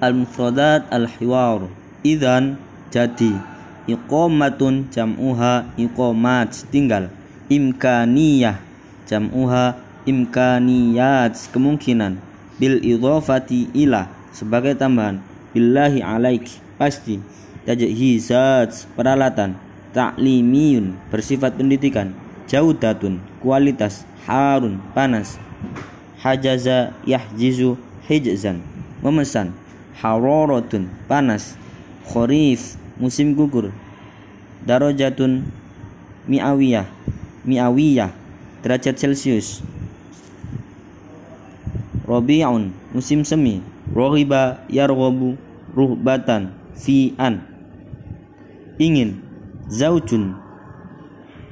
al-mufradat al-hiwar. Idan jadi. Iqamatun jam'uha iqamat tinggal. Imkaniyah jam'uha imkaniyat kemungkinan. Bil idhafati ila sebagai tambahan. Billahi alaik pasti. Tajhizat peralatan. Ta'limiyun bersifat pendidikan. Jaudatun kualitas. Harun panas. Hajaza yahjizu hijzan. Memesan hararatun panas khorif musim gugur. Darajatun mi'awiyah mi'awiyah derajat celcius. Robi'un musim semi. Rohiba yarghabu ruhbatan fi'an. Ingin zaujun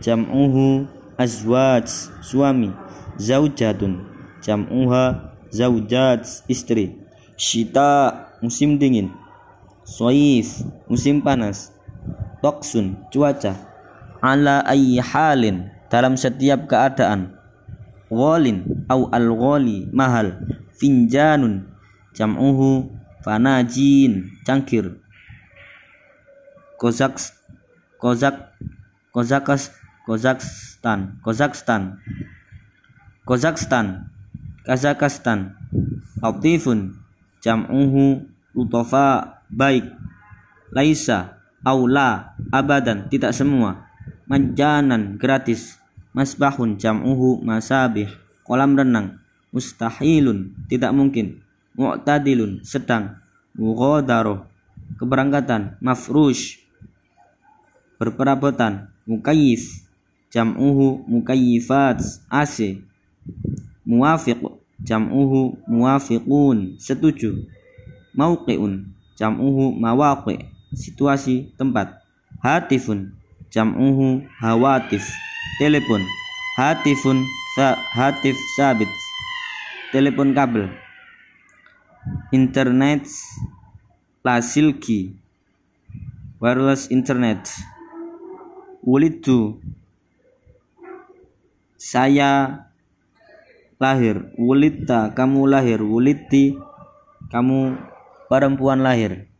jam'uhu azwaj suami. Zaujatun jam'uha zaujat istri. Shita musim dingin. Soif. Musim panas. Toksun. Cuaca. Ala ayyi halin. Dalam setiap keadaan. Gholin au al mahal. Finjanun. Jam'uhu fanajin. Cangkir. Kozak Kozak. Kozakas. Kozakstan. Kozakstan. Kozakstan. Kazakhstan Latifun jam'uhu utofa baik. Laisa aula abadan tidak semua. Manjanan gratis. Masbahun jam'uhu masabih. Kolam renang mustahilun tidak mungkin. Mu'tadilun sedang. Mughadaroh keberangkatan mafrush. Berperabotan mukayif jam'uhu mukayifat AC. Muwafiq jam'uhu muwafiqun. Setuju. Mauqi'un. Jam'uhu mawaqi. Situasi tempat. Hatifun. Jam'uhu hawatif. Telepon. Hatifun sa hatif sabit. Telepon kabel. Internet lasilki. Wireless internet. Wulidu saya lahir wulita kamu lahir wuliti kamu perempuan lahir